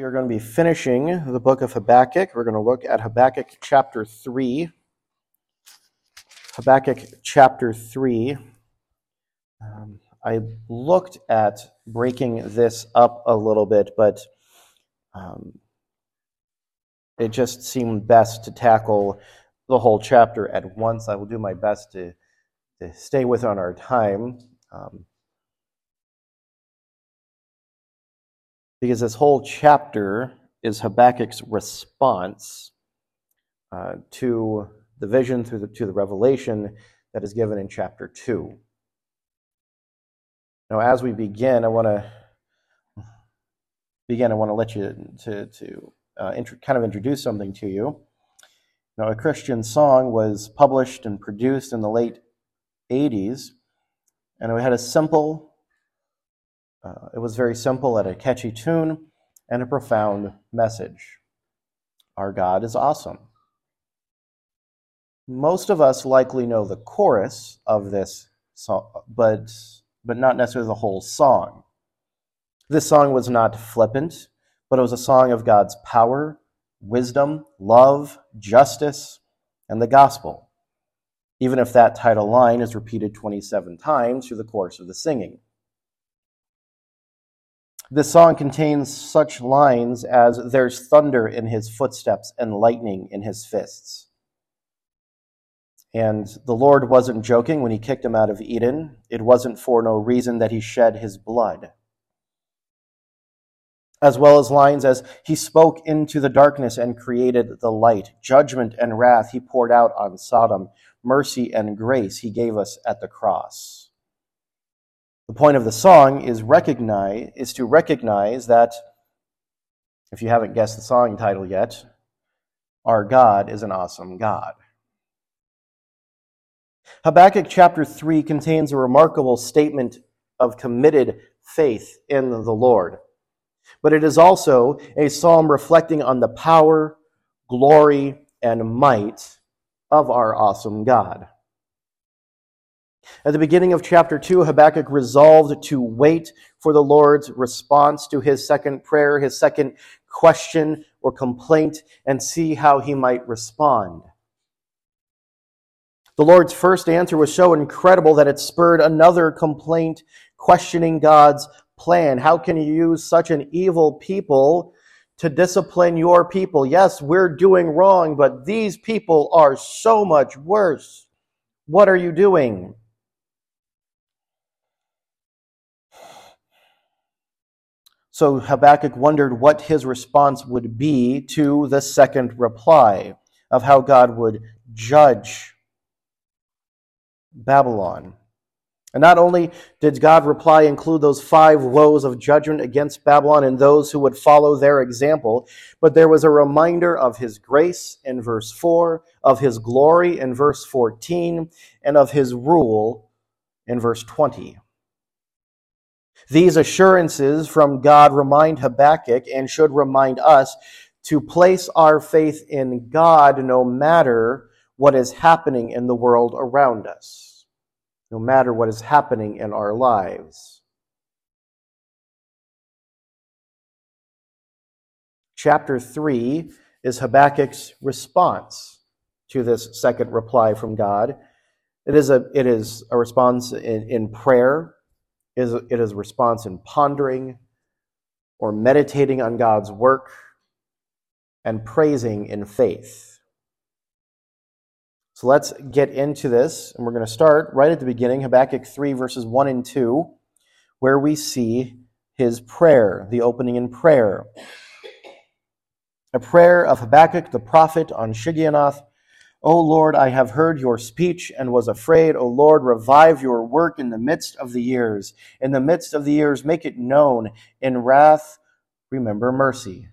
We are going to be finishing the book of Habakkuk. We're going to look at Habakkuk chapter 3. Habakkuk chapter 3. Um, I looked at breaking this up a little bit, but um, it just seemed best to tackle the whole chapter at once. I will do my best to, to stay within our time. Um, because this whole chapter is Habakkuk's response uh, to the vision, through the, to the revelation that is given in chapter 2. Now, as we begin, I want to begin. I want to let you to, to uh, kind of introduce something to you. Now, a Christian song was published and produced in the late 80s, and it had a simple uh, it was very simple, had a catchy tune, and a profound message. Our God is awesome. Most of us likely know the chorus of this song, but, but not necessarily the whole song. This song was not flippant, but it was a song of God's power, wisdom, love, justice, and the gospel, even if that title line is repeated 27 times through the course of the singing. This song contains such lines as There's thunder in his footsteps and lightning in his fists. And the Lord wasn't joking when he kicked him out of Eden. It wasn't for no reason that he shed his blood. As well as lines as He spoke into the darkness and created the light. Judgment and wrath he poured out on Sodom. Mercy and grace he gave us at the cross. The point of the song is recognize is to recognize that if you haven't guessed the song title yet, our God is an awesome God. Habakkuk chapter 3 contains a remarkable statement of committed faith in the Lord. But it is also a psalm reflecting on the power, glory, and might of our awesome God. At the beginning of chapter 2, Habakkuk resolved to wait for the Lord's response to his second prayer, his second question or complaint, and see how he might respond. The Lord's first answer was so incredible that it spurred another complaint questioning God's plan. How can you use such an evil people to discipline your people? Yes, we're doing wrong, but these people are so much worse. What are you doing? So Habakkuk wondered what his response would be to the second reply of how God would judge Babylon. And not only did God reply include those five woes of judgment against Babylon and those who would follow their example, but there was a reminder of his grace in verse 4, of his glory in verse 14, and of his rule in verse 20. These assurances from God remind Habakkuk and should remind us to place our faith in God no matter what is happening in the world around us, no matter what is happening in our lives. Chapter 3 is Habakkuk's response to this second reply from God. It is a, it is a response in, in prayer it is response in pondering or meditating on God's work and praising in faith. So let's get into this, and we're going to start right at the beginning, Habakkuk 3, verses 1 and 2, where we see his prayer, the opening in prayer. A prayer of Habakkuk the prophet on Shigionoth O Lord, I have heard your speech and was afraid. O Lord, revive your work in the midst of the years. In the midst of the years, make it known. In wrath, remember mercy.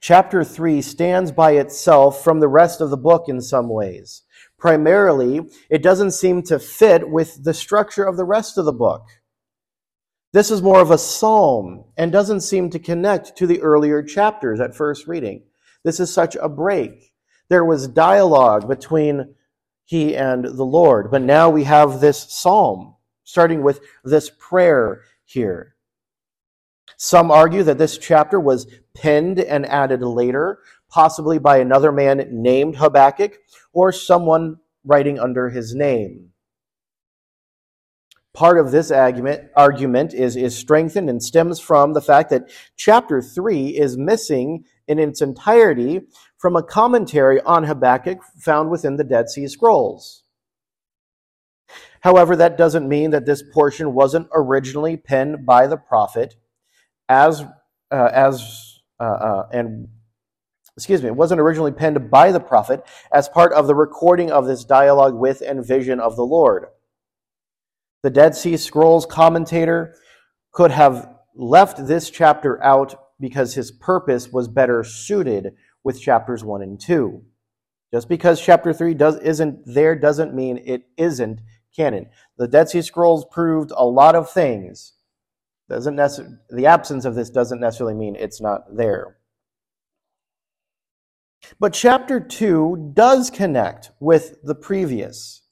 Chapter 3 stands by itself from the rest of the book in some ways. Primarily, it doesn't seem to fit with the structure of the rest of the book. This is more of a psalm and doesn't seem to connect to the earlier chapters at first reading. This is such a break. There was dialogue between he and the Lord. But now we have this psalm, starting with this prayer here. Some argue that this chapter was penned and added later, possibly by another man named Habakkuk or someone writing under his name. Part of this argument, argument is, is strengthened and stems from the fact that chapter 3 is missing in its entirety from a commentary on Habakkuk found within the Dead Sea Scrolls. However, that doesn't mean that this portion wasn't originally penned by the prophet as, uh, as uh, uh, and excuse me, it wasn't originally penned by the prophet as part of the recording of this dialogue with and vision of the Lord. The Dead Sea Scrolls commentator could have left this chapter out because his purpose was better suited with chapters 1 and 2. Just because chapter 3 does, isn't there doesn't mean it isn't canon. The Dead Sea Scrolls proved a lot of things. Doesn't necessarily, the absence of this doesn't necessarily mean it's not there. But chapter 2 does connect with the previous.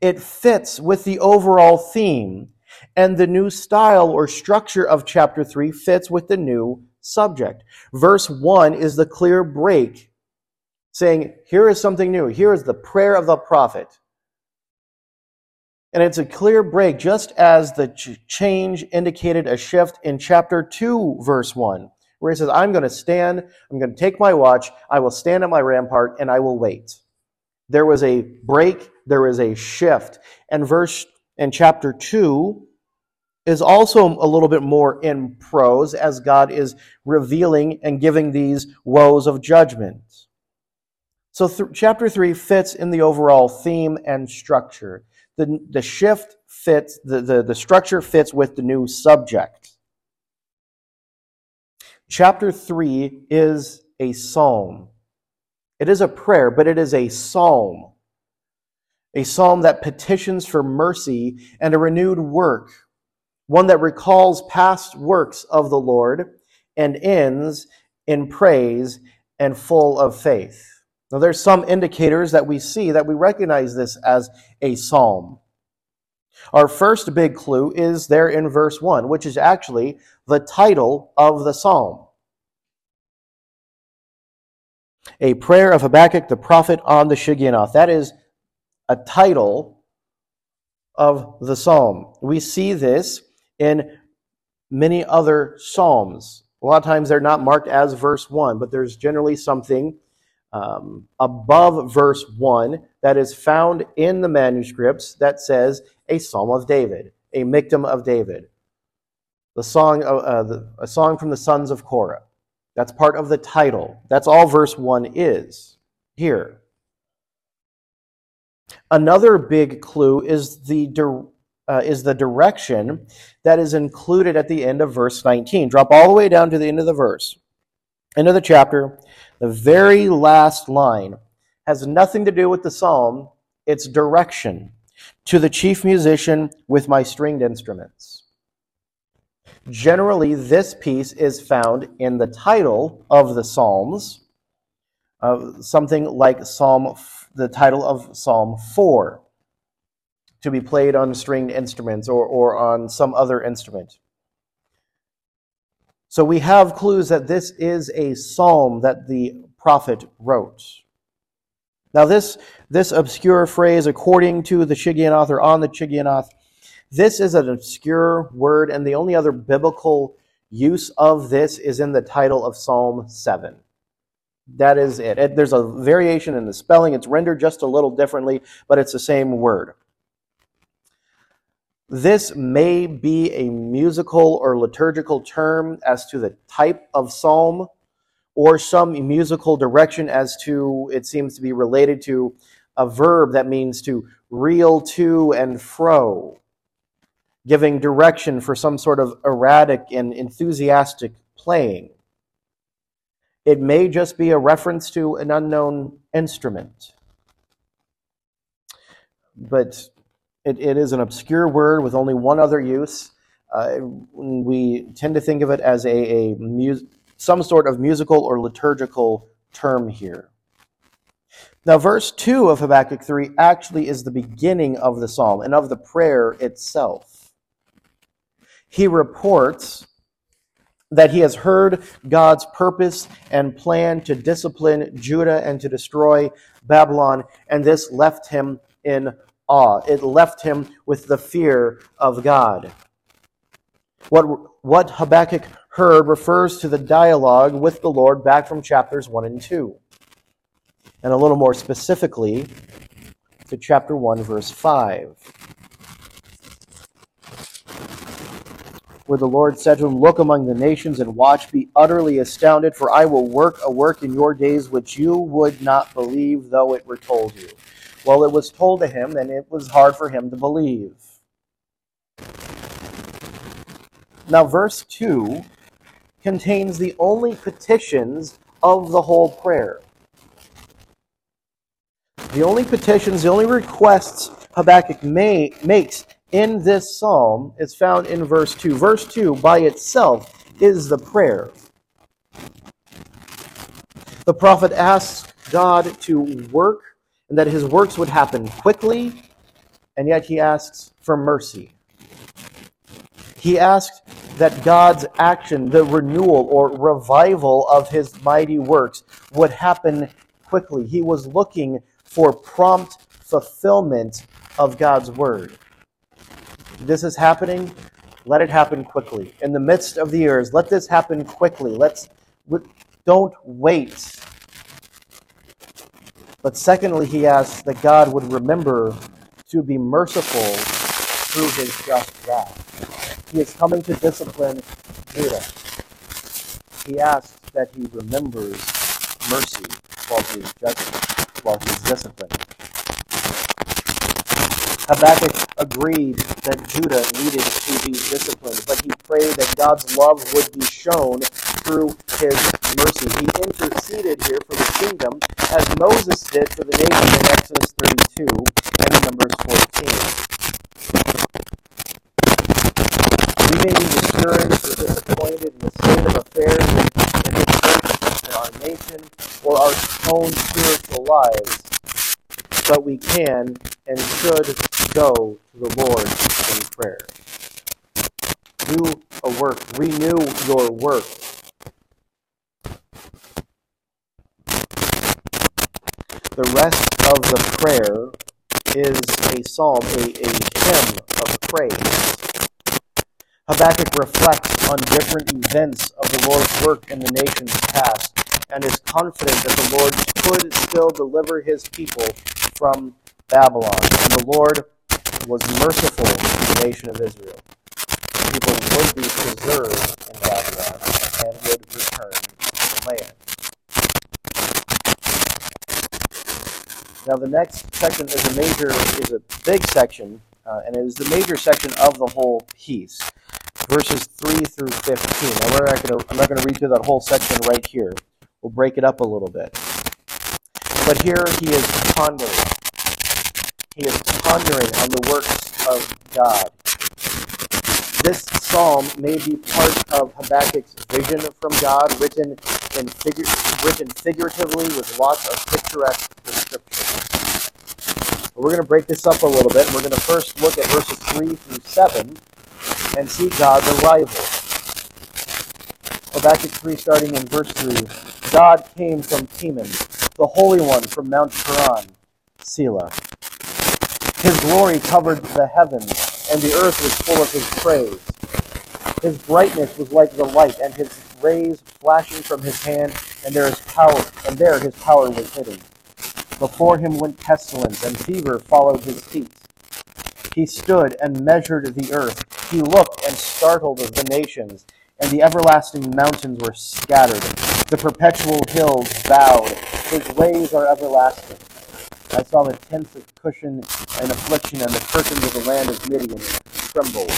It fits with the overall theme, and the new style or structure of chapter 3 fits with the new subject. Verse 1 is the clear break, saying, Here is something new. Here is the prayer of the prophet. And it's a clear break, just as the change indicated a shift in chapter 2, verse 1 where he says, I'm going to stand, I'm going to take my watch, I will stand at my rampart, and I will wait. There was a break, there was a shift. And verse in chapter 2 is also a little bit more in prose as God is revealing and giving these woes of judgment. So th- chapter 3 fits in the overall theme and structure. The, the shift fits, the, the, the structure fits with the new subject. Chapter 3 is a psalm. It is a prayer, but it is a psalm. A psalm that petitions for mercy and a renewed work, one that recalls past works of the Lord and ends in praise and full of faith. Now, there's some indicators that we see that we recognize this as a psalm. Our first big clue is there in verse 1, which is actually the title of the psalm. A prayer of Habakkuk the prophet on the Shigionoth. That is a title of the psalm. We see this in many other psalms. A lot of times they're not marked as verse 1, but there's generally something um, above verse 1 that is found in the manuscripts that says a psalm of David, a Michtam of David, the song, of, uh, the, a song from the sons of Korah. That's part of the title. That's all verse 1 is here. Another big clue is the, uh, is the direction that is included at the end of verse 19. Drop all the way down to the end of the verse, end of the chapter. The very last line has nothing to do with the psalm, it's direction to the chief musician with my stringed instruments. Generally, this piece is found in the title of the Psalms, uh, something like Psalm, the title of Psalm 4, to be played on stringed instruments or, or on some other instrument. So we have clues that this is a psalm that the prophet wrote. Now, this, this obscure phrase, according to the Shigionoth or on the Shigionoth, this is an obscure word, and the only other biblical use of this is in the title of Psalm 7. That is it. it. There's a variation in the spelling. It's rendered just a little differently, but it's the same word. This may be a musical or liturgical term as to the type of psalm, or some musical direction as to it seems to be related to a verb that means to reel to and fro giving direction for some sort of erratic and enthusiastic playing. It may just be a reference to an unknown instrument. But it, it is an obscure word with only one other use. Uh, we tend to think of it as a, a mu- some sort of musical or liturgical term here. Now, verse 2 of Habakkuk 3 actually is the beginning of the psalm and of the prayer itself he reports that he has heard God's purpose and plan to discipline Judah and to destroy Babylon, and this left him in awe. It left him with the fear of God. What, what Habakkuk heard refers to the dialogue with the Lord back from chapters 1 and 2. And a little more specifically, to chapter 1, verse 5. where the Lord said to him, Look among the nations and watch, be utterly astounded, for I will work a work in your days which you would not believe, though it were told you. Well, it was told to him, and it was hard for him to believe. Now, verse 2 contains the only petitions of the whole prayer. The only petitions, the only requests Habakkuk may, makes in this psalm is found in verse 2. Verse 2 by itself is the prayer. The prophet asks God to work and that his works would happen quickly, and yet he asks for mercy. He asked that God's action, the renewal or revival of his mighty works, would happen quickly. He was looking for prompt fulfillment of God's word this is happening, let it happen quickly. In the midst of the years, let this happen quickly. Let's don't wait. But secondly, he asks that God would remember to be merciful through his just wrath. He is coming to discipline Judah. He asks that he remembers mercy while he is judging, while he is disciplining. Habakkuk agreed that Judah needed to be disciplined, but he prayed that God's love would be shown through his mercy. He interceded here for the kingdom as Moses did for the nation in Exodus 32 and in Numbers 14. We may be discouraged or disappointed in the state of affairs in church, in our nation, or our own spiritual lives, but we can and should go to the Lord in prayer. Do a work, renew your work. The rest of the prayer is a psalm, a, a hymn of praise. Habakkuk reflects on different events of the Lord's work in the nations past and is confident that the Lord could still deliver his people from Babylon. And the Lord was merciful to the nation of Israel. People would be preserved in Babylon and would return to the land. Now the next section is a major, is a big section, uh, and it is the major section of the whole piece, verses three through fifteen. Now we're not to, I'm not going to read through that whole section right here. We'll break it up a little bit. But here he is pondering he is pondering on the works of God. This psalm may be part of Habakkuk's vision from God, written, in written figuratively with lots of picturesque descriptions. We're going to break this up a little bit. We're going to first look at verses 3 through 7 and see God's arrival. Habakkuk 3, starting in verse 3 God came from Teman, the Holy One from Mount Paran, Selah. His glory covered the heavens, and the earth was full of his praise. His brightness was like the light, and his rays flashing from his hand, and there his power, and there his power was hidden. Before him went pestilence, and fever followed his feet. He stood and measured the earth. He looked and startled the nations, and the everlasting mountains were scattered. The perpetual hills bowed. His ways are everlasting. I saw the tents of Cushan and affliction, and the curtains of the land of Midian trembled.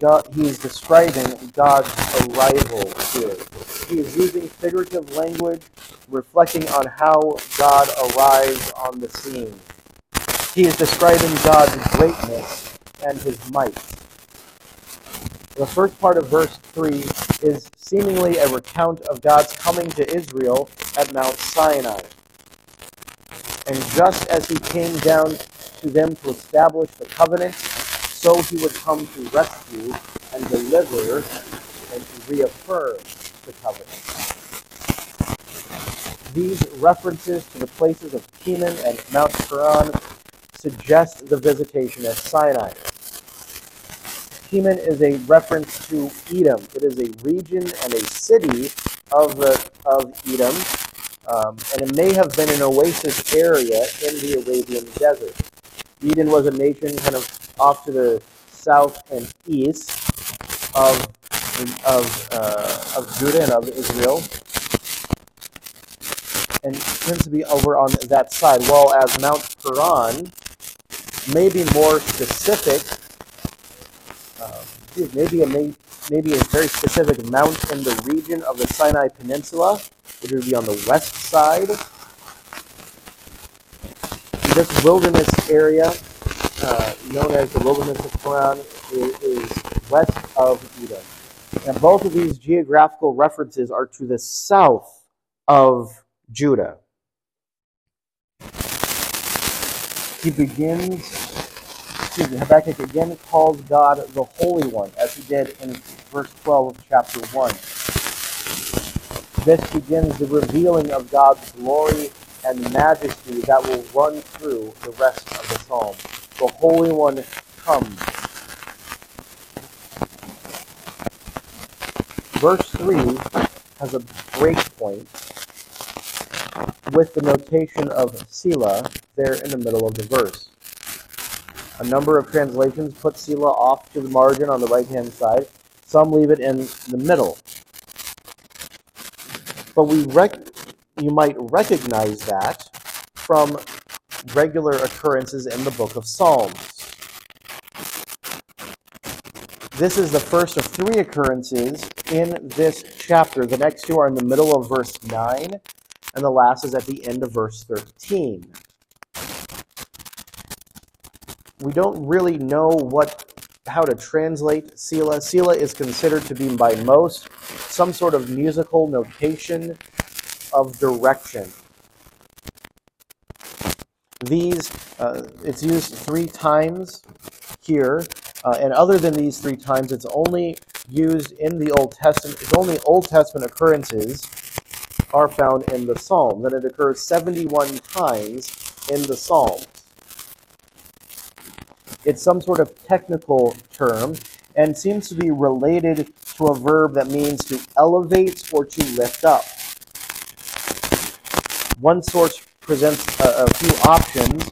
God, he is describing God's arrival here. He is using figurative language, reflecting on how God arrives on the scene. He is describing God's greatness and his might. The first part of verse 3 is seemingly a recount of God's coming to Israel at Mount Sinai. And just as he came down to them to establish the covenant, so he would come to rescue and deliver and to reaffirm the covenant. These references to the places of Teman and Mount Paran suggest the visitation at Sinai. Teman is a reference to Edom. It is a region and a city of the of Edom, um, and it may have been an oasis area in the Arabian desert. Edom was a nation kind of off to the south and east of of uh, of Judah and of Israel, and tends to be over on that side. While as Mount Paran may be more specific, uh, maybe a maybe a very specific mount in the region of the Sinai Peninsula, which would be on the west side. This wilderness area, uh, known as the Wilderness of Paran, is, west of Edom. And both of these geographical references are to the south of Judah. He begins, excuse me, Habakkuk again calls God the Holy One, as he did in verse 12 of chapter 1. This begins the revealing of God's glory and majesty that will run through the rest of the psalm. The Holy One comes. Verse 3 has a break point with the notation of Selah there in the middle of the verse. A number of translations put Selah off to the margin on the right hand side. Some leave it in the middle. But we you might recognize that from regular occurrences in the book of Psalms. This is the first of three occurrences in this chapter. The next two are in the middle of verse 9, and the last is at the end of verse 13. We don't really know what how to translate Selah. Selah is considered to be by most some sort of musical notation of direction. These, uh, it's used three times here, uh, and other than these three times, it's only used in the Old Testament. It's only Old Testament occurrences are found in the Psalms, and it occurs 71 times in the Psalms. It's some sort of technical term and seems to be related to a verb that means to elevate or to lift up. One source presents a, a few options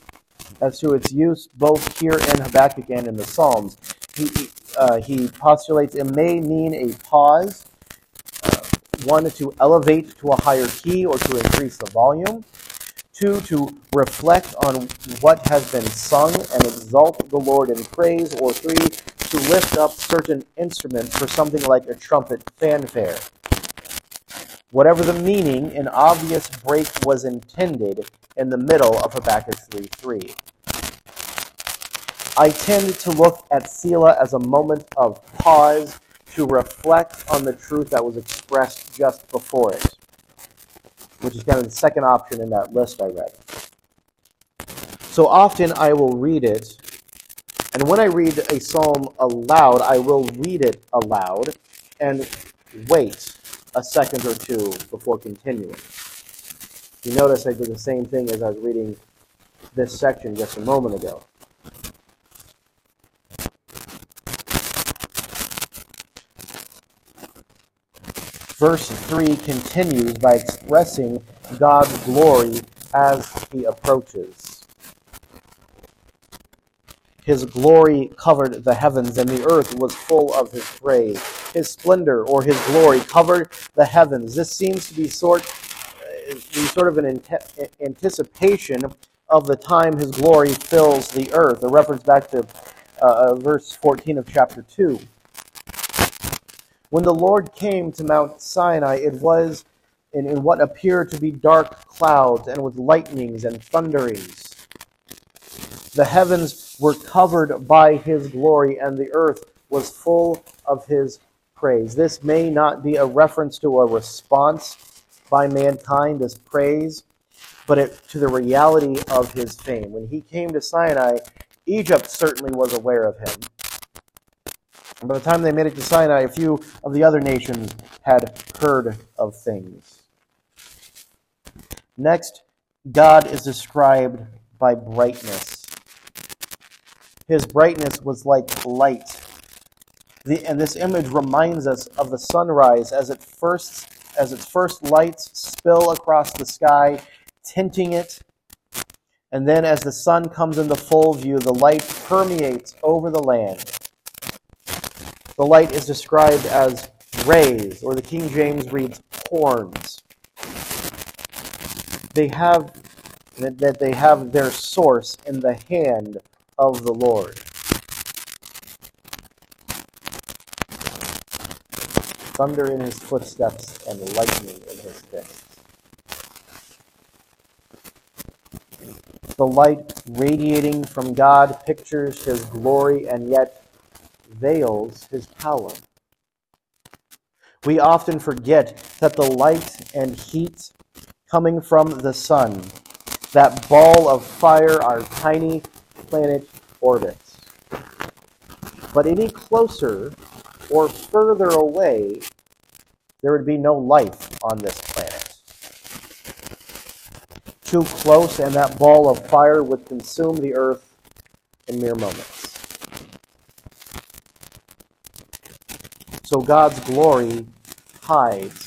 as to its use both here in Habakkuk and in the Psalms. He, uh, he postulates it may mean a pause, uh, one, to elevate to a higher key or to increase the volume, two, to reflect on what has been sung and exalt the Lord in praise, or three, to lift up certain instruments for something like a trumpet fanfare. Whatever the meaning, an obvious break was intended in the middle of Habakkuk 3. I tend to look at Selah as a moment of pause to reflect on the truth that was expressed just before it, which is kind of the second option in that list I read. So often I will read it, and when I read a psalm aloud, I will read it aloud and wait a second or two before continuing. You notice I did the same thing as I was reading this section just a moment ago. Verse 3 continues by expressing God's glory as he approaches. His glory covered the heavens, and the earth was full of his praise. His splendor or his glory covered the heavens. This seems to be sort, uh, be sort of an anticipation of the time his glory fills the earth. A reference back to uh, uh, verse 14 of chapter 2. When the Lord came to Mount Sinai, it was in, in what appeared to be dark clouds and with lightnings and thunderings. The heavens were covered by his glory, and the earth was full of his praise. This may not be a reference to a response by mankind, this praise, but it, to the reality of his fame. When he came to Sinai, Egypt certainly was aware of him. And by the time they made it to Sinai, a few of the other nations had heard of things. Next, God is described by brightness. His brightness was like light. The, and this image reminds us of the sunrise as it first as its first lights spill across the sky, tinting it. And then as the sun comes into full view, the light permeates over the land. The light is described as rays, or the King James reads horns. They have that they have their source in the hand of the Lord. Thunder in his footsteps and lightning in his fists. The light radiating from God pictures his glory and yet veils his power. We often forget that the light and heat coming from the sun, that ball of fire, our tiny planet orbits. But any closer or further away, there would be no life on this planet. Too close, and that ball of fire would consume the earth in mere moments. So God's glory hides,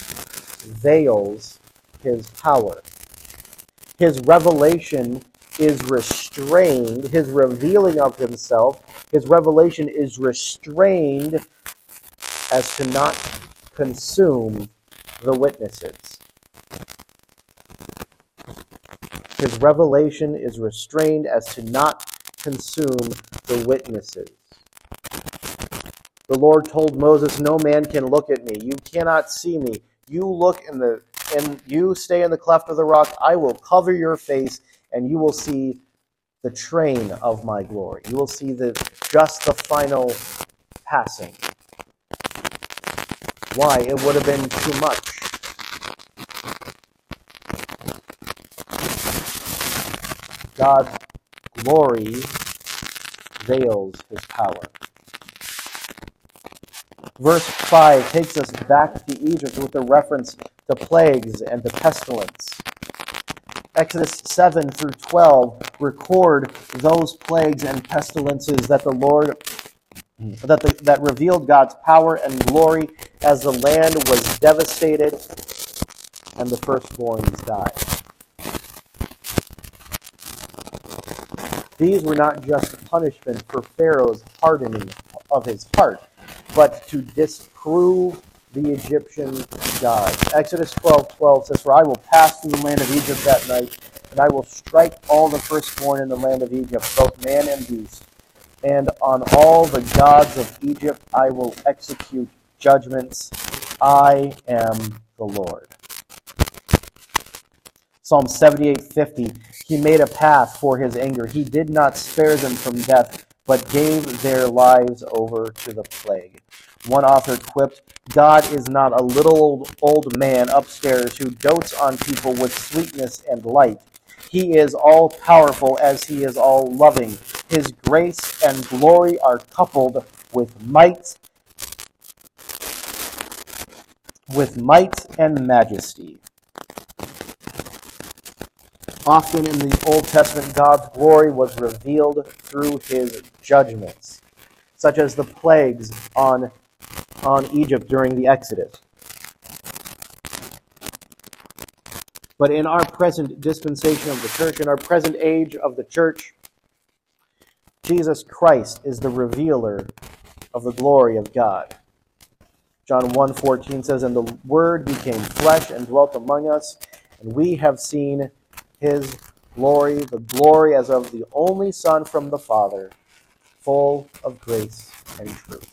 veils his power. His revelation is restrained, his revealing of himself, his revelation is restrained as to not consume the witnesses. His revelation is restrained as to not consume the witnesses. The Lord told Moses, No man can look at me. You cannot see me. You look in the and you stay in the cleft of the rock. I will cover your face, and you will see the train of my glory. You will see the just the final passing. Why? It would have been too much. God's glory veils his power. Verse 5 takes us back to Egypt with a reference to plagues and to pestilence. Exodus 7 through 12 record those plagues and pestilences that the Lord that, the, that revealed God's power and glory as the land was devastated and the firstborns died. These were not just punishment for Pharaoh's hardening of his heart, but to disprove the Egyptian gods. Exodus 12 12 says, For I will pass through the land of Egypt that night, and I will strike all the firstborn in the land of Egypt, both man and beast. And on all the gods of Egypt I will execute judgments. I am the Lord. Psalm 78:50 He made a path for his anger. He did not spare them from death, but gave their lives over to the plague. One author quipped, God is not a little old, man upstairs who dotes on people with sweetness and light. He is all powerful as he is all loving. His grace and glory are coupled with might with might and majesty. Often in the Old Testament, God's glory was revealed through his judgments, such as the plagues on, on Egypt during the Exodus. But in our present dispensation of the church, in our present age of the church, Jesus Christ is the revealer of the glory of God. John 1:14 says, "And the word became flesh and dwelt among us, and we have seen his glory, the glory as of the only Son from the Father, full of grace and truth."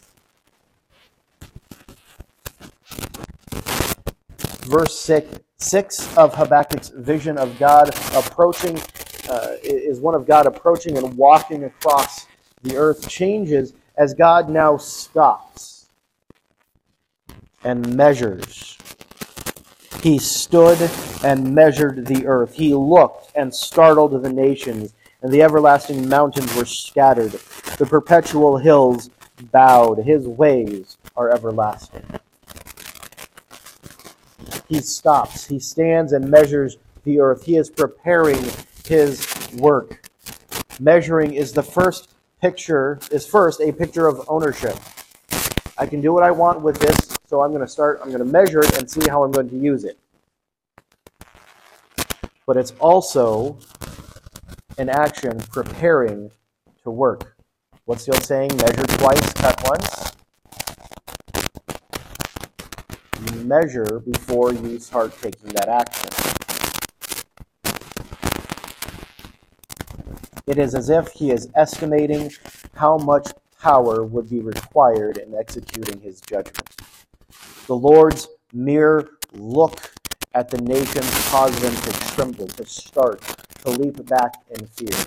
Verse 6, 6 of Habakkuk's vision of God approaching uh, is one of God approaching and walking across the earth changes as God now stops and measures. He stood and measured the earth. He looked and startled the nations, and the everlasting mountains were scattered. The perpetual hills bowed. His ways are everlasting. He stops. He stands and measures the earth. He is preparing his work. Measuring is the first picture, is first a picture of ownership. I can do what I want with this, so I'm going to start, I'm going to measure it and see how I'm going to use it. But it's also an action preparing to work. What's the old saying? Measure twice, cut once. Measure before you start taking that action. It is as if he is estimating how much power would be required in executing his judgment. The Lord's mere look at the nations caused them to tremble, to start, to leap back in fear.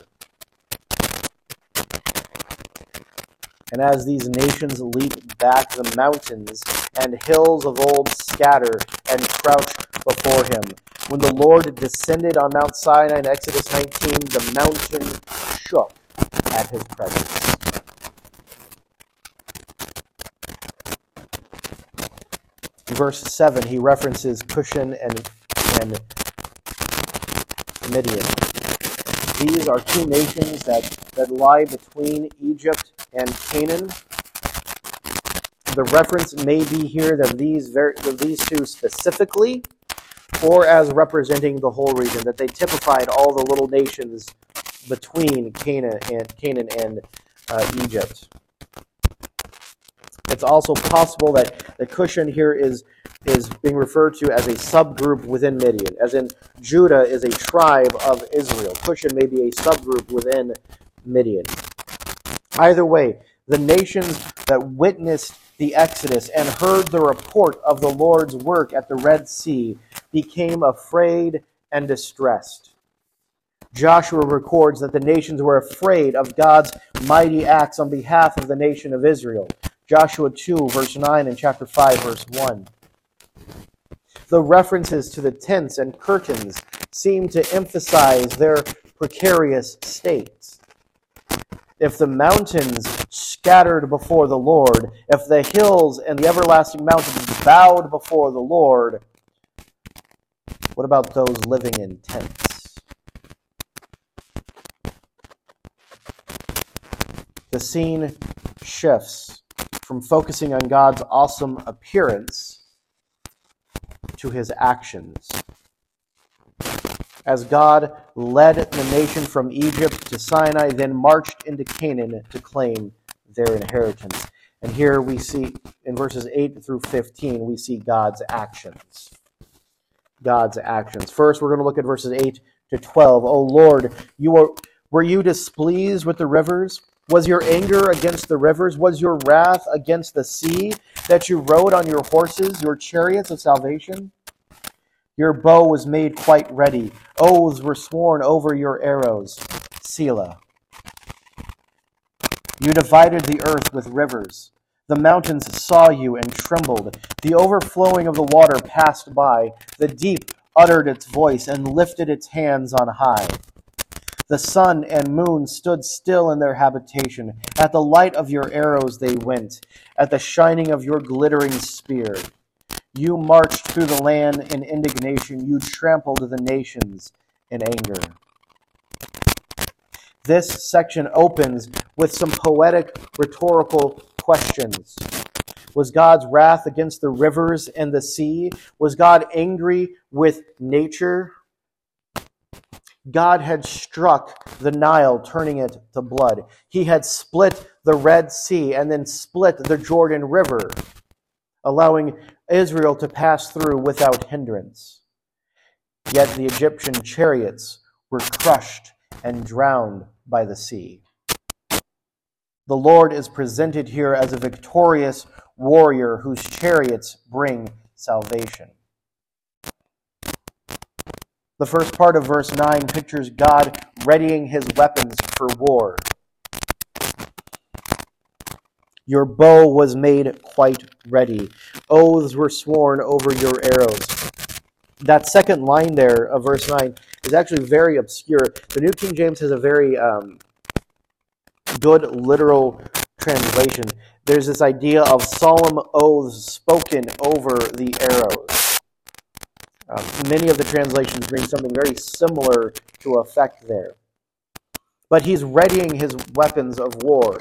And as these nations leap back, the mountains and hills of old scatter and crouch before him. When the Lord descended on Mount Sinai in Exodus 19, the mountain shook at his presence. Verse 7, he references Cushan and, and Midian. These are two nations that, that lie between Egypt and Canaan. The reference may be here that these, very, these two specifically, or as representing the whole region, that they typified all the little nations between Canaan and Canaan and uh, Egypt. It's also possible that the Cushan here is is being referred to as a subgroup within Midian, as in Judah is a tribe of Israel. Cushan may be a subgroup within Midian. Either way, the nations that witnessed the Exodus and heard the report of the Lord's work at the Red Sea became afraid and distressed. Joshua records that the nations were afraid of God's mighty acts on behalf of the nation of Israel. Joshua 2, verse 9, and chapter 5, verse 1. The references to the tents and curtains seem to emphasize their precarious state. If the mountains scattered before the Lord, if the hills and the everlasting mountains bowed before the Lord, what about those living in tents? The scene shifts from focusing on God's awesome appearance to his actions. As God led the nation from Egypt to Sinai, then marched into Canaan to claim their inheritance. And here we see, in verses 8 through 15, we see God's actions. God's actions. First, we're going to look at verses 8 to 12. O Lord, you were, were you displeased with the rivers? Was your anger against the rivers? Was your wrath against the sea that you rode on your horses, your chariots of salvation? Your bow was made quite ready. Oaths were sworn over your arrows. Selah. You divided the earth with rivers. The mountains saw you and trembled. The overflowing of the water passed by. The deep uttered its voice and lifted its hands on high. The sun and moon stood still in their habitation. At the light of your arrows they went, at the shining of your glittering spear. You marched through the land in indignation. You trampled the nations in anger. This section opens with some poetic rhetorical questions. Was God's wrath against the rivers and the sea? Was God angry with nature? God had struck the Nile, turning it to blood. He had split the Red Sea and then split the Jordan River, allowing Israel to pass through without hindrance. Yet the Egyptian chariots were crushed and drowned by the sea. The Lord is presented here as a victorious warrior whose chariots bring salvation. The first part of verse 9 pictures God readying his weapons for war. Your bow was made quite ready. Oaths were sworn over your arrows. That second line there of verse 9 is actually very obscure. The New King James has a very um, good literal translation. there's this idea of solemn oaths spoken over the arrows. Uh, many of the translations bring something very similar to effect there. But he's readying his weapons of war.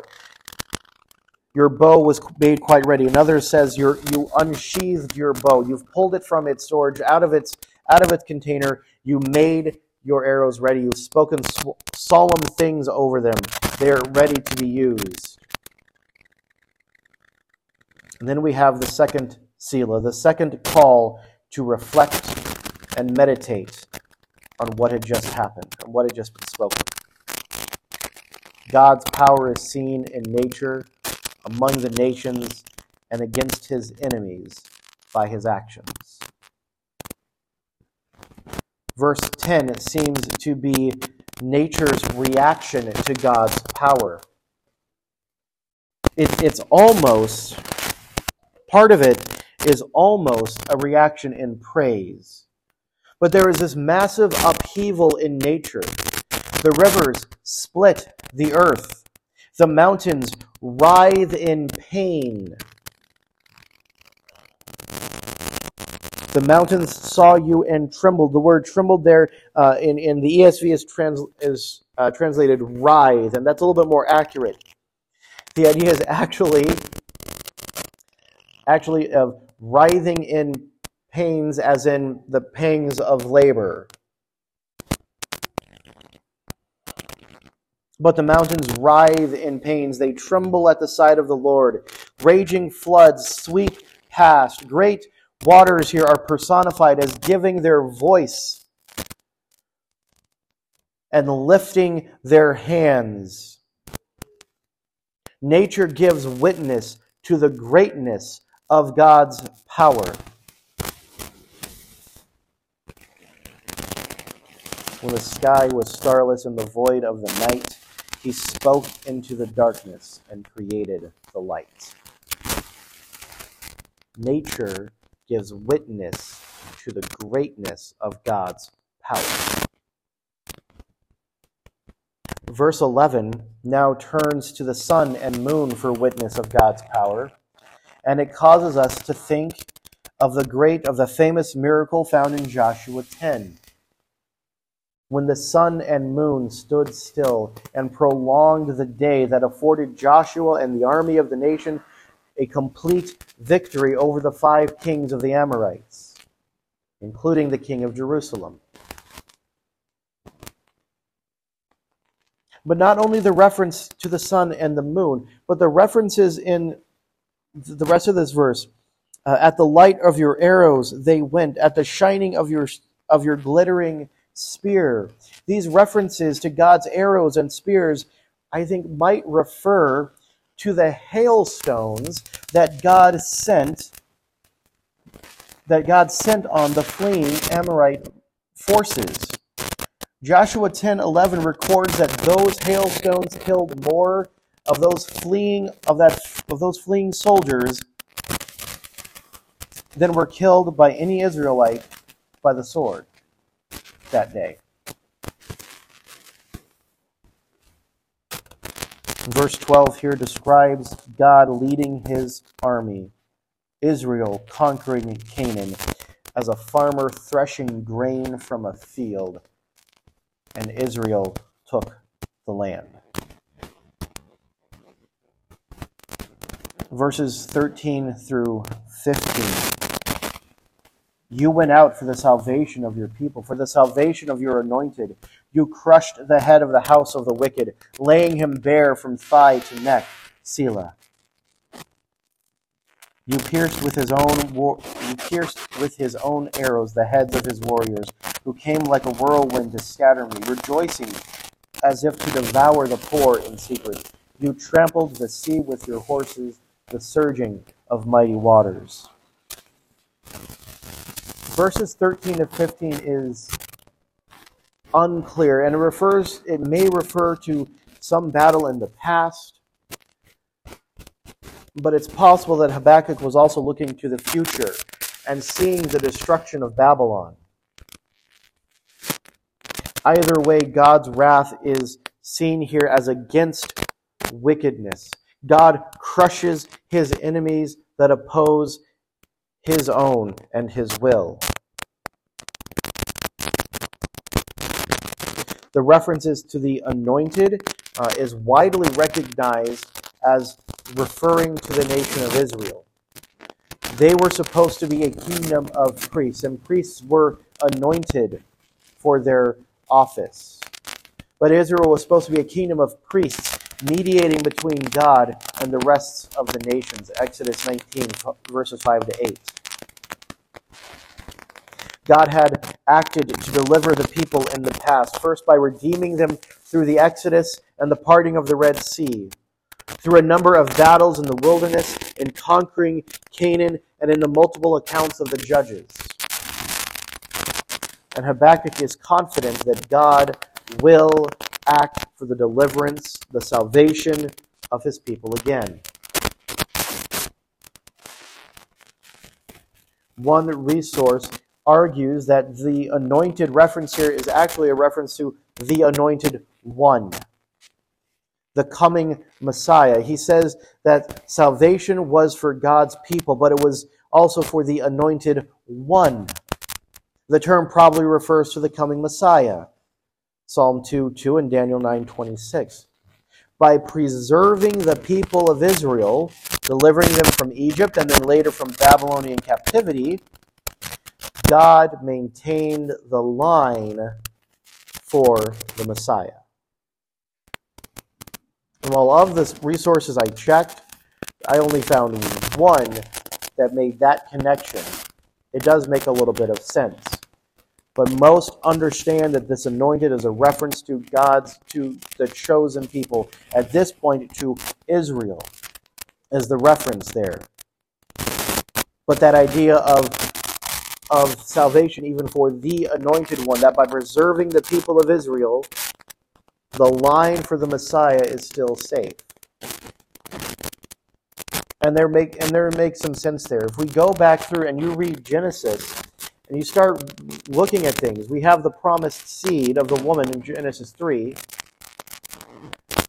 Your bow was made quite ready. Another says you you unsheathed your bow. You've pulled it from its storage, out of its out of its container. You made your arrows ready. You've spoken solemn things over them. They are ready to be used. And then we have the second Selah, the second call to reflect and meditate on what had just happened, and what had just been spoken. God's power is seen in nature, among the nations, and against his enemies by his actions. Verse 10 seems to be nature's reaction to God's power. It, it's almost Part of it is almost a reaction in praise. But there is this massive upheaval in nature. The rivers split the earth. The mountains writhe in pain. The mountains saw you and trembled. The word trembled there uh, in, in the ESV is, trans, is uh, translated writhe, and that's a little bit more accurate. The idea is actually actually of writhing in pains as in the pangs of labor. But the mountains writhe in pains. They tremble at the sight of the Lord. Raging floods sweep past. Great waters here are personified as giving their voice and lifting their hands. Nature gives witness to the greatness of God's power. When the sky was starless and the void of the night, he spoke into the darkness and created the light. Nature gives witness to the greatness of God's power. Verse 11 now turns to the sun and moon for witness of God's power and it causes us to think of the great, of the famous miracle found in Joshua 10. When the sun and moon stood still and prolonged the day that afforded Joshua and the army of the nation a complete victory over the five kings of the Amorites, including the king of Jerusalem. But not only the reference to the sun and the moon, but the references in the rest of this verse. Uh, at the light of your arrows they went, at the shining of your of your glittering spear. These references to God's arrows and spears, I think, might refer to the hailstones that God sent that God sent on the fleeing Amorite forces. Joshua 10:11 records that those hailstones killed more of those fleeing of that of those fleeing soldiers than were killed by any Israelite by the sword that day. Verse 12 here describes God leading his army, Israel conquering Canaan, as a farmer threshing grain from a field, and Israel took the land. verses 13 through 15. You went out for the salvation of your people, for the salvation of your anointed. You crushed the head of the house of the wicked, laying him bare from thigh to neck. Selah. You pierced with his own war- you pierced with his own arrows the heads of his warriors, who came like a whirlwind to scatter me, rejoicing as if to devour the poor in secret. You trampled the sea with your horses the surging of mighty waters. Verses 13 to 15 is unclear, and it refers it may refer to some battle in the past, but it's possible that Habakkuk was also looking to the future and seeing the destruction of Babylon. Either way, God's wrath is seen here as against wickedness. God crushes his enemies that oppose his own and his will. The references to the anointed uh, is widely recognized as referring to the nation of Israel. They were supposed to be a kingdom of priests, and priests were anointed for their office. But Israel was supposed to be a kingdom of priests, mediating between God and the rest of the nations. Exodus 19, verses 5 to 8. God had acted to deliver the people in the past, first by redeeming them through the Exodus and the parting of the Red Sea, through a number of battles in the wilderness, in conquering Canaan, and in the multiple accounts of the judges. And Habakkuk is confident that God will act for the deliverance, the salvation of his people again. One resource argues that the anointed reference here is actually a reference to the anointed one, the coming Messiah. He says that salvation was for God's people, but it was also for the anointed one. The term probably refers to the coming Messiah. Psalm 2 2 and Daniel 9 26. By preserving the people of Israel, delivering them from Egypt and then later from Babylonian captivity, God maintained the line for the Messiah. And while of the resources I checked, I only found one that made that connection. It does make a little bit of sense. But most understand that this anointed is a reference to God's, to the chosen people. At this point, to Israel as the reference there. But that idea of of salvation even for the anointed one, that by preserving the people of Israel, the line for the Messiah is still safe. And there make and there makes some sense there. If we go back through and you read Genesis and you start looking at things, we have the promised seed of the woman in Genesis 3.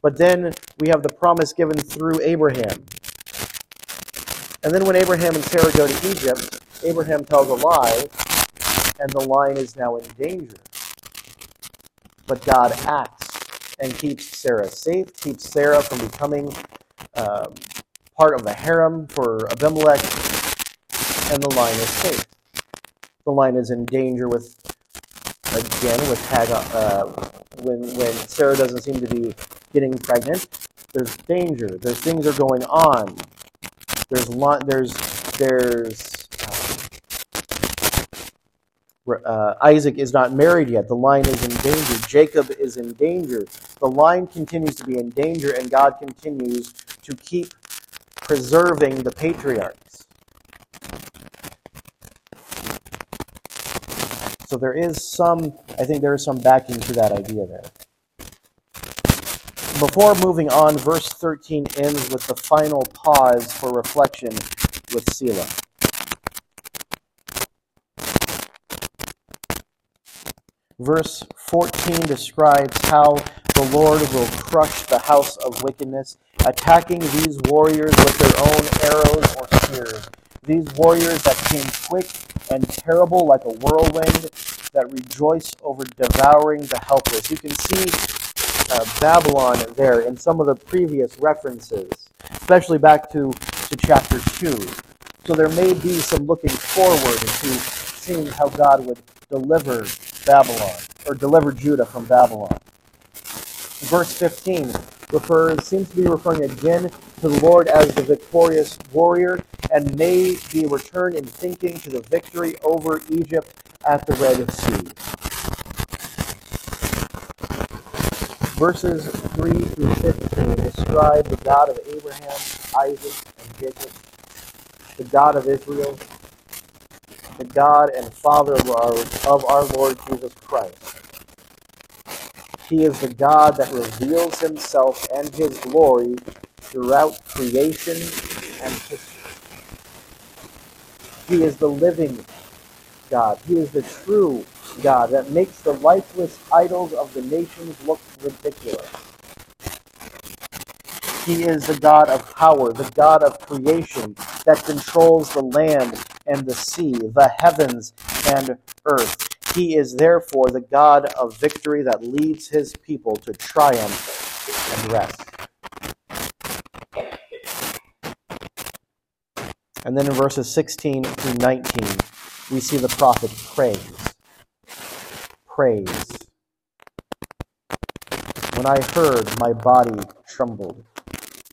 But then we have the promise given through Abraham. And then when Abraham and Sarah go to Egypt, Abraham tells a lie, and the line is now in danger. But God acts and keeps Sarah safe, keeps Sarah from becoming um, part of the harem for Abimelech, and the line is safe. The line is in danger with, again, with. Uh, when when Sarah doesn't seem to be getting pregnant, there's danger. There's things are going on. There's there's there's uh, Isaac is not married yet. The line is in danger. Jacob is in danger. The line continues to be in danger, and God continues to keep preserving the patriarchs. So there is some, I think there is some backing to that idea there. Before moving on, verse 13 ends with the final pause for reflection with Selah. Verse 14 describes how the Lord will crush the house of wickedness, attacking these warriors with their own arrows or spears. These warriors that came quick and terrible like a whirlwind that rejoice over devouring the helpless. You can see uh, Babylon there in some of the previous references, especially back to, to chapter 2. So there may be some looking forward to seeing how God would deliver Babylon, or deliver Judah from Babylon. Verse 15 refers, seems to be referring again to the Lord as the victorious warrior, and may be a return in thinking to the victory over Egypt at the Red Sea. Verses 3 through 15 describe the God of Abraham, Isaac, and Jacob, the God of Israel, the God and Father of our, of our Lord Jesus Christ. He is the God that reveals himself and his glory throughout creation and history. He is the living God. He is the true God that makes the lifeless idols of the nations look ridiculous. He is the God of power, the God of creation that controls the land and the sea, the heavens and earth. He is therefore the God of victory that leads his people to triumph and rest. And then in verses 16 through 19, we see the prophet praise. Praise. When I heard, my body trembled.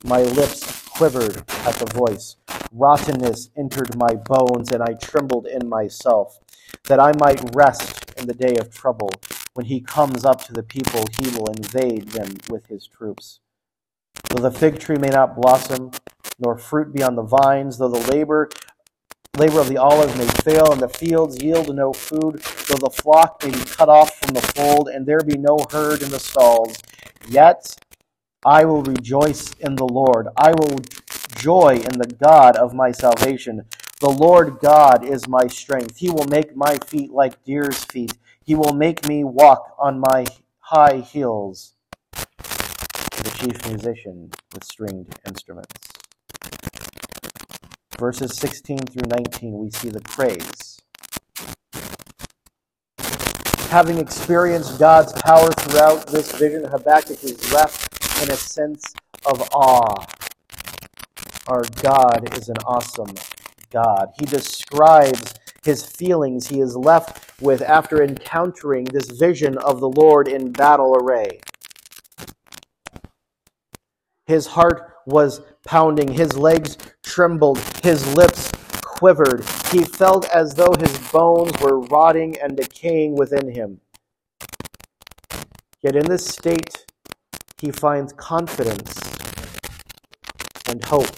My lips quivered at the voice. Rottenness entered my bones, and I trembled in myself, that I might rest in the day of trouble. When he comes up to the people, he will invade them with his troops. Though the fig tree may not blossom, nor fruit be on the vines, though the labor labor of the olive may fail, and the fields yield no food, though the flock may be cut off from the fold, and there be no herd in the stalls, yet I will rejoice in the Lord. I will joy in the God of my salvation. The Lord God is my strength. He will make my feet like deer's feet. He will make me walk on my high heels. The chief musician with stringed instruments verses 16 through 19, we see the praise. Having experienced God's power throughout this vision, Habakkuk is left in a sense of awe. Our God is an awesome God. He describes his feelings he is left with after encountering this vision of the Lord in battle array. His heart was pounding, his legs trembled, his lips quivered. He felt as though his bones were rotting and decaying within him. Yet in this state, he finds confidence and hope.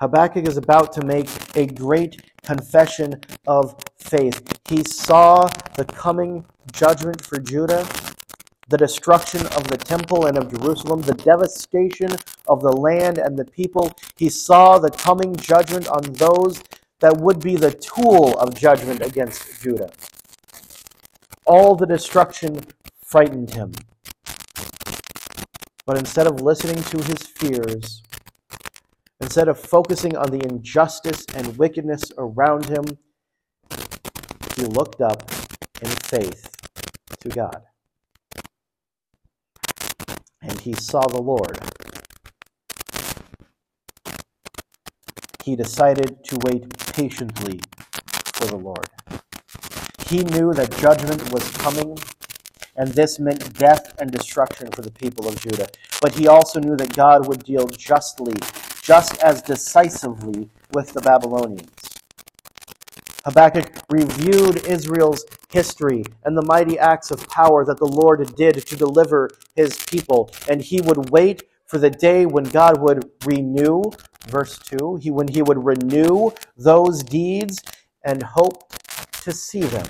Habakkuk is about to make a great confession of faith. He saw the coming judgment for Judah the destruction of the temple and of Jerusalem, the devastation of the land and the people. He saw the coming judgment on those that would be the tool of judgment against Judah. All the destruction frightened him. But instead of listening to his fears, instead of focusing on the injustice and wickedness around him, he looked up in faith to God and he saw the Lord. He decided to wait patiently for the Lord. He knew that judgment was coming, and this meant death and destruction for the people of Judah. But he also knew that God would deal justly, just as decisively with the Babylonians. Habakkuk reviewed Israel's history and the mighty acts of power that the Lord did to deliver his people. And he would wait for the day when God would renew, verse 2, he, when he would renew those deeds and hope to see them.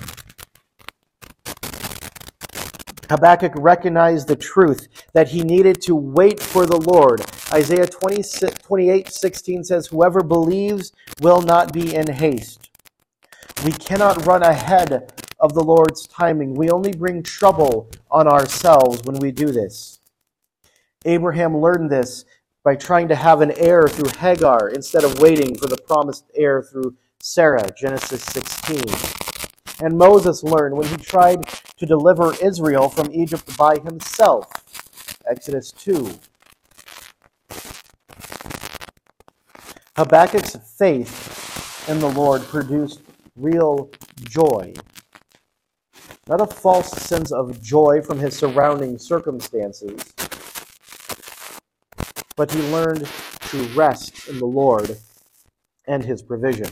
Habakkuk recognized the truth that he needed to wait for the Lord. Isaiah 20, 28 16 says, Whoever believes will not be in haste. We cannot run ahead of the Lord's timing. We only bring trouble on ourselves when we do this. Abraham learned this by trying to have an heir through Hagar instead of waiting for the promised heir through Sarah, Genesis 16. And Moses learned when he tried to deliver Israel from Egypt by himself, Exodus 2. Habakkuk's faith in the Lord produced real joy. Not a false sense of joy from his surrounding circumstances, but he learned to rest in the Lord and his provision.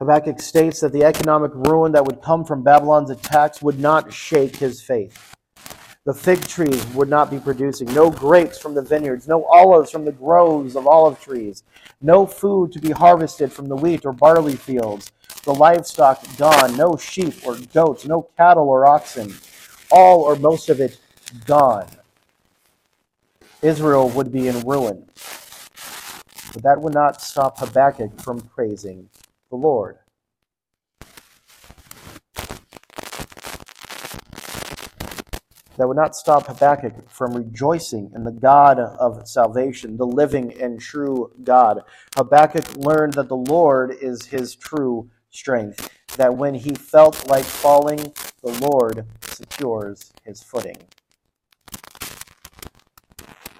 Habakkuk states that the economic ruin that would come from Babylon's attacks would not shake his faith. The fig trees would not be producing, no grapes from the vineyards, no olives from the groves of olive trees, no food to be harvested from the wheat or barley fields, the livestock gone, no sheep or goats, no cattle or oxen, all or most of it gone. Israel would be in ruin. But that would not stop Habakkuk from praising the Lord. that would not stop Habakkuk from rejoicing in the God of salvation, the living and true God. Habakkuk learned that the Lord is his true strength, that when he felt like falling, the Lord secures his footing.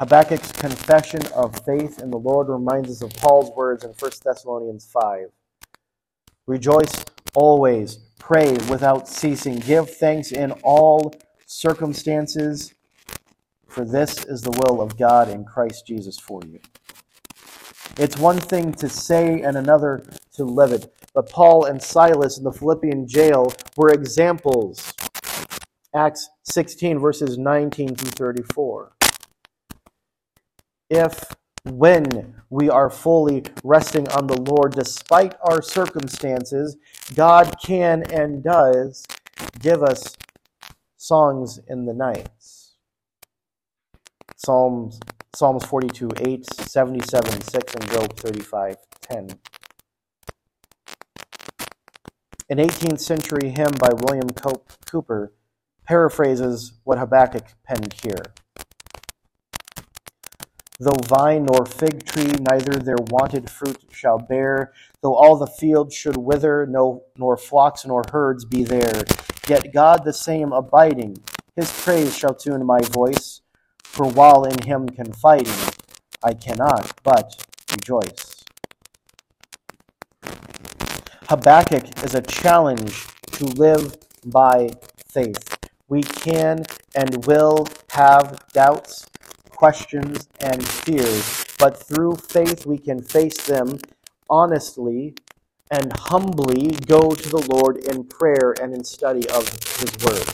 Habakkuk's confession of faith in the Lord reminds us of Paul's words in 1 Thessalonians 5. Rejoice always, pray without ceasing, give thanks in all circumstances, for this is the will of God in Christ Jesus for you. It's one thing to say and another to live it, but Paul and Silas in the Philippian jail were examples. Acts 16, verses 19 through 34 if, when we are fully resting on the Lord despite our circumstances, God can and does give us songs in the nights. Psalms Psalms 42, 8, 77, 6, and Job 35, 10. An 18th century hymn by William Cope Cowper paraphrases what Habakkuk penned here. Though vine nor fig tree, neither their wonted fruit shall bear, though all the field should wither, no, nor flocks nor herds be there, yet God the same abiding, his praise shall tune my voice, for while in him confiding, I cannot but rejoice. Habakkuk is a challenge to live by faith. We can and will have doubts questions, and fears, but through faith we can face them honestly and humbly go to the Lord in prayer and in study of His Word.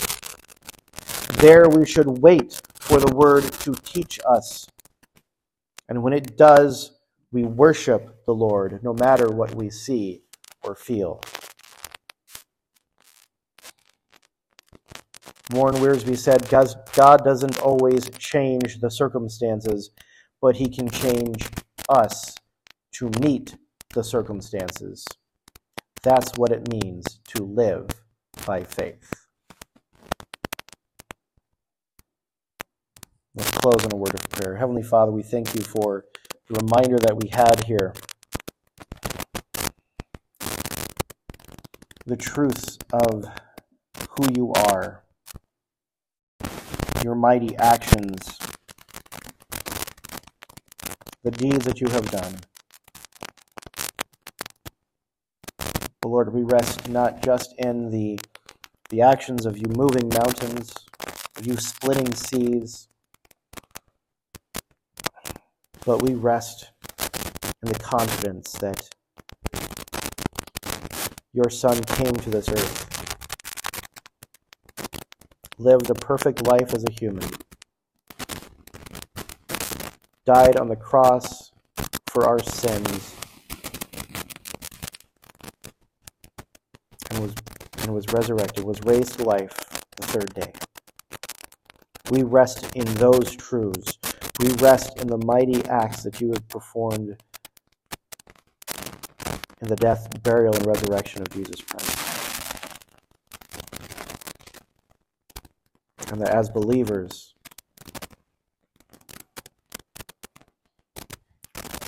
There we should wait for the Word to teach us. And when it does, we worship the Lord no matter what we see or feel. Warren Wiersbe said, God doesn't always change the circumstances, but he can change us to meet the circumstances. That's what it means to live by faith. Let's close in a word of prayer. Heavenly Father, we thank you for the reminder that we had here. The truths of who you are your mighty actions, the deeds that you have done. Oh Lord, we rest not just in the, the actions of you moving mountains, of you splitting seas, but we rest in the confidence that your Son came to this earth lived a perfect life as a human, died on the cross for our sins, and was, and was resurrected, was raised to life the third day. We rest in those truths. We rest in the mighty acts that you have performed in the death, burial, and resurrection of Jesus Christ. And that as believers,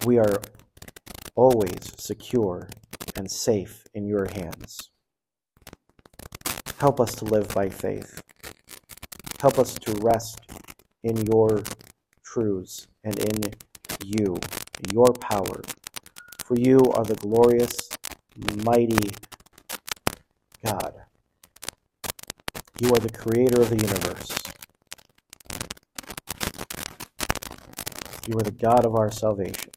we are always secure and safe in your hands. Help us to live by faith. Help us to rest in your truths and in you, your power. For you are the glorious, mighty God. You are the creator of the universe. You are the God of our salvation.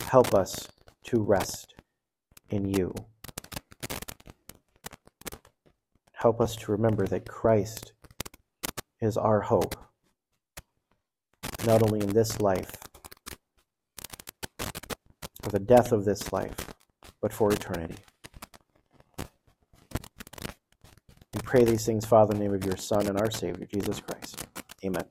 Help us to rest in you. Help us to remember that Christ is our hope, not only in this life, or the death of this life, but for eternity. Pray these things, Father, in the name of your Son and our Savior, Jesus Christ. Amen.